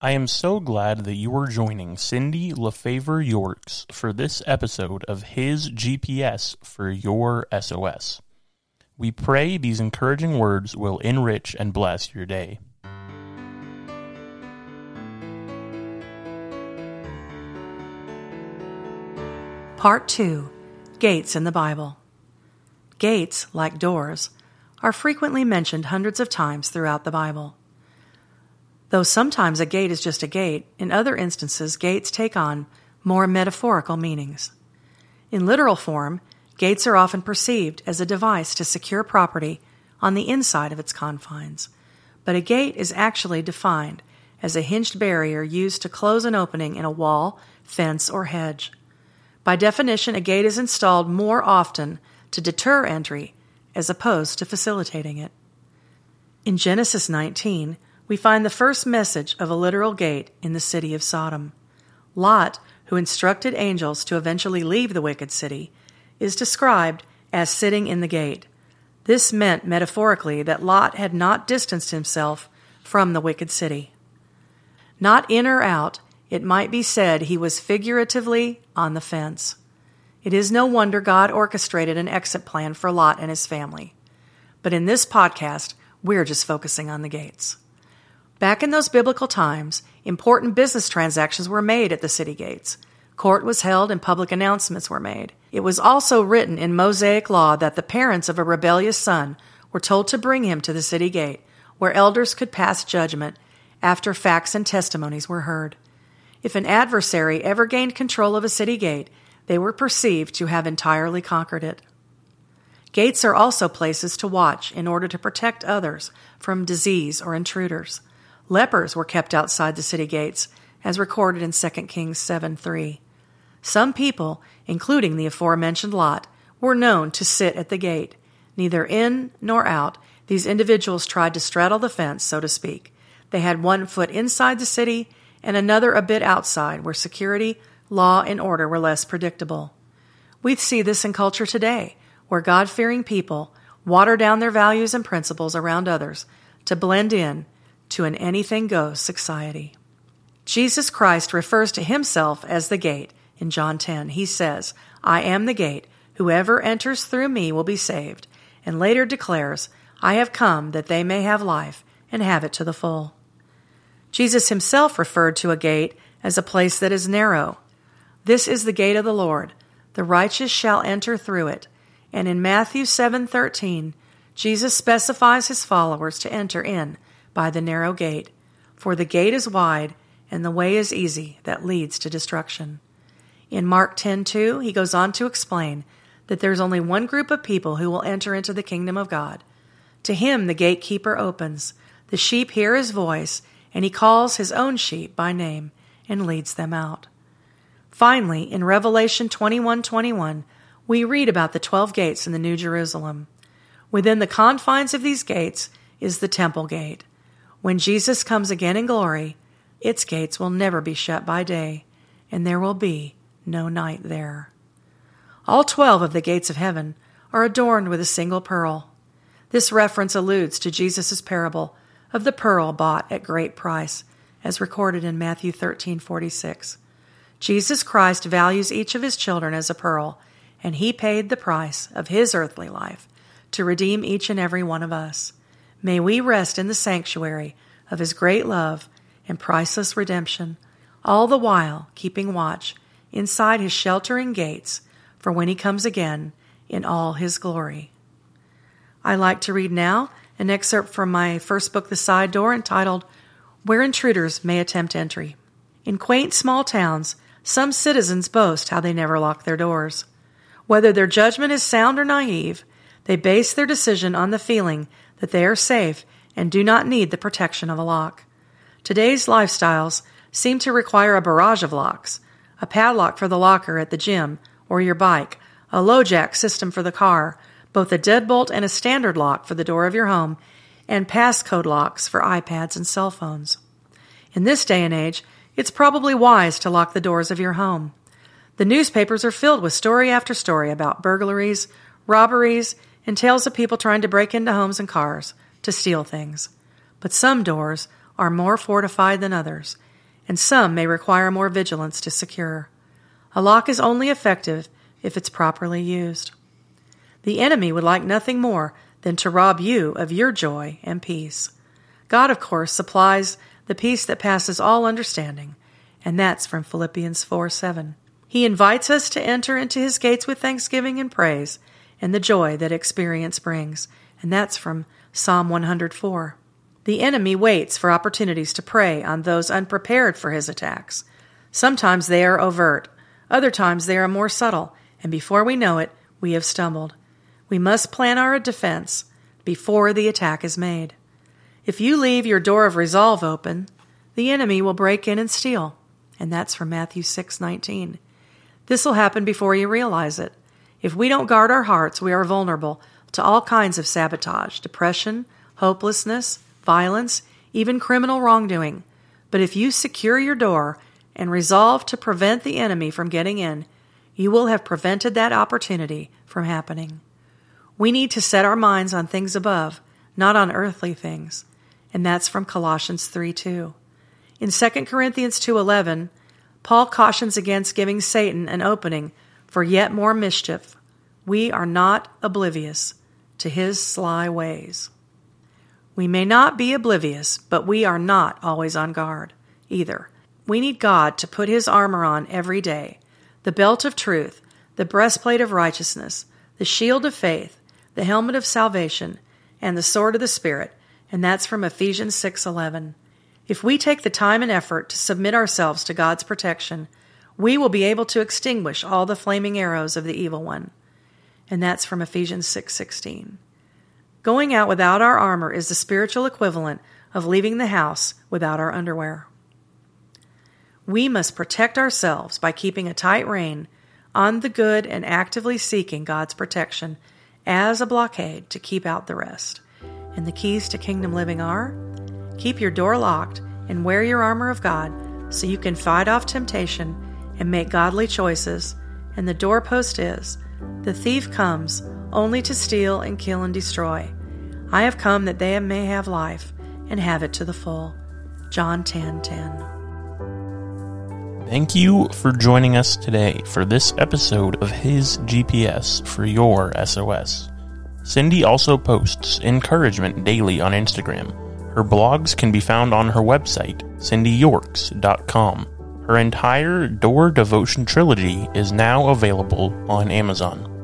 I am so glad that you are joining Cindy LaFavre Yorks for this episode of His GPS for Your SOS. We pray these encouraging words will enrich and bless your day. Part 2 Gates in the Bible. Gates, like doors, are frequently mentioned hundreds of times throughout the Bible. Though sometimes a gate is just a gate, in other instances, gates take on more metaphorical meanings. In literal form, gates are often perceived as a device to secure property on the inside of its confines, but a gate is actually defined as a hinged barrier used to close an opening in a wall, fence, or hedge. By definition, a gate is installed more often to deter entry as opposed to facilitating it. In Genesis 19, we find the first message of a literal gate in the city of Sodom. Lot, who instructed angels to eventually leave the wicked city, is described as sitting in the gate. This meant metaphorically that Lot had not distanced himself from the wicked city. Not in or out, it might be said he was figuratively on the fence. It is no wonder God orchestrated an exit plan for Lot and his family. But in this podcast, we're just focusing on the gates. Back in those biblical times, important business transactions were made at the city gates. Court was held and public announcements were made. It was also written in Mosaic law that the parents of a rebellious son were told to bring him to the city gate, where elders could pass judgment after facts and testimonies were heard. If an adversary ever gained control of a city gate, they were perceived to have entirely conquered it. Gates are also places to watch in order to protect others from disease or intruders. Lepers were kept outside the city gates, as recorded in 2 Kings 7 3. Some people, including the aforementioned Lot, were known to sit at the gate. Neither in nor out, these individuals tried to straddle the fence, so to speak. They had one foot inside the city and another a bit outside, where security, law, and order were less predictable. We see this in culture today, where God fearing people water down their values and principles around others to blend in to an anything goes society. Jesus Christ refers to himself as the gate in John 10. He says, I am the gate. Whoever enters through me will be saved. And later declares, I have come that they may have life and have it to the full. Jesus himself referred to a gate as a place that is narrow. This is the gate of the Lord. The righteous shall enter through it. And in Matthew 7:13, Jesus specifies his followers to enter in by the narrow gate, for the gate is wide and the way is easy that leads to destruction. In Mark 10:2, he goes on to explain that there's only one group of people who will enter into the kingdom of God. To him the gatekeeper opens. The sheep hear his voice, and he calls his own sheep by name and leads them out. Finally, in Revelation 21:21, we read about the 12 gates in the New Jerusalem. Within the confines of these gates is the temple gate. When Jesus comes again in glory, its gates will never be shut by day, and there will be no night there. All twelve of the gates of heaven are adorned with a single pearl. This reference alludes to Jesus' parable of the pearl bought at great price, as recorded in Matthew 13:46. Jesus Christ values each of his children as a pearl, and he paid the price of his earthly life to redeem each and every one of us. May we rest in the sanctuary of His great love and priceless redemption, all the while keeping watch inside His sheltering gates for when He comes again in all His glory. I like to read now an excerpt from my first book, The Side Door, entitled Where Intruders May Attempt Entry. In quaint small towns, some citizens boast how they never lock their doors. Whether their judgment is sound or naive, they base their decision on the feeling that they are safe and do not need the protection of a lock. Today's lifestyles seem to require a barrage of locks a padlock for the locker at the gym or your bike, a LoJack system for the car, both a deadbolt and a standard lock for the door of your home, and passcode locks for iPads and cell phones. In this day and age, it's probably wise to lock the doors of your home. The newspapers are filled with story after story about burglaries, robberies, and tales of people trying to break into homes and cars to steal things. But some doors are more fortified than others, and some may require more vigilance to secure. A lock is only effective if it's properly used. The enemy would like nothing more than to rob you of your joy and peace. God, of course, supplies the peace that passes all understanding, and that's from Philippians 4 7. He invites us to enter into his gates with thanksgiving and praise and the joy that experience brings, and that's from Psalm 104. The enemy waits for opportunities to prey on those unprepared for his attacks. Sometimes they are overt, other times they are more subtle, and before we know it, we have stumbled. We must plan our defense before the attack is made. If you leave your door of resolve open, the enemy will break in and steal. And that's from Matthew 6:19. This will happen before you realize it. If we don't guard our hearts, we are vulnerable to all kinds of sabotage, depression, hopelessness, violence, even criminal wrongdoing. But if you secure your door and resolve to prevent the enemy from getting in, you will have prevented that opportunity from happening. We need to set our minds on things above, not on earthly things and that's from Colossians 3 2. In 2 Corinthians 2:11, Paul cautions against giving Satan an opening for yet more mischief. We are not oblivious to his sly ways. We may not be oblivious, but we are not always on guard either. We need God to put his armor on every day the belt of truth, the breastplate of righteousness, the shield of faith, the helmet of salvation, and the sword of the Spirit and that's from Ephesians 6:11. If we take the time and effort to submit ourselves to God's protection, we will be able to extinguish all the flaming arrows of the evil one. And that's from Ephesians 6:16. Going out without our armor is the spiritual equivalent of leaving the house without our underwear. We must protect ourselves by keeping a tight rein on the good and actively seeking God's protection as a blockade to keep out the rest. And the keys to kingdom living are keep your door locked and wear your armor of God so you can fight off temptation and make godly choices. And the doorpost is the thief comes only to steal and kill and destroy. I have come that they may have life and have it to the full. John 10 10. Thank you for joining us today for this episode of His GPS for your SOS. Cindy also posts encouragement daily on Instagram. Her blogs can be found on her website, cindyyorks.com. Her entire Door Devotion trilogy is now available on Amazon.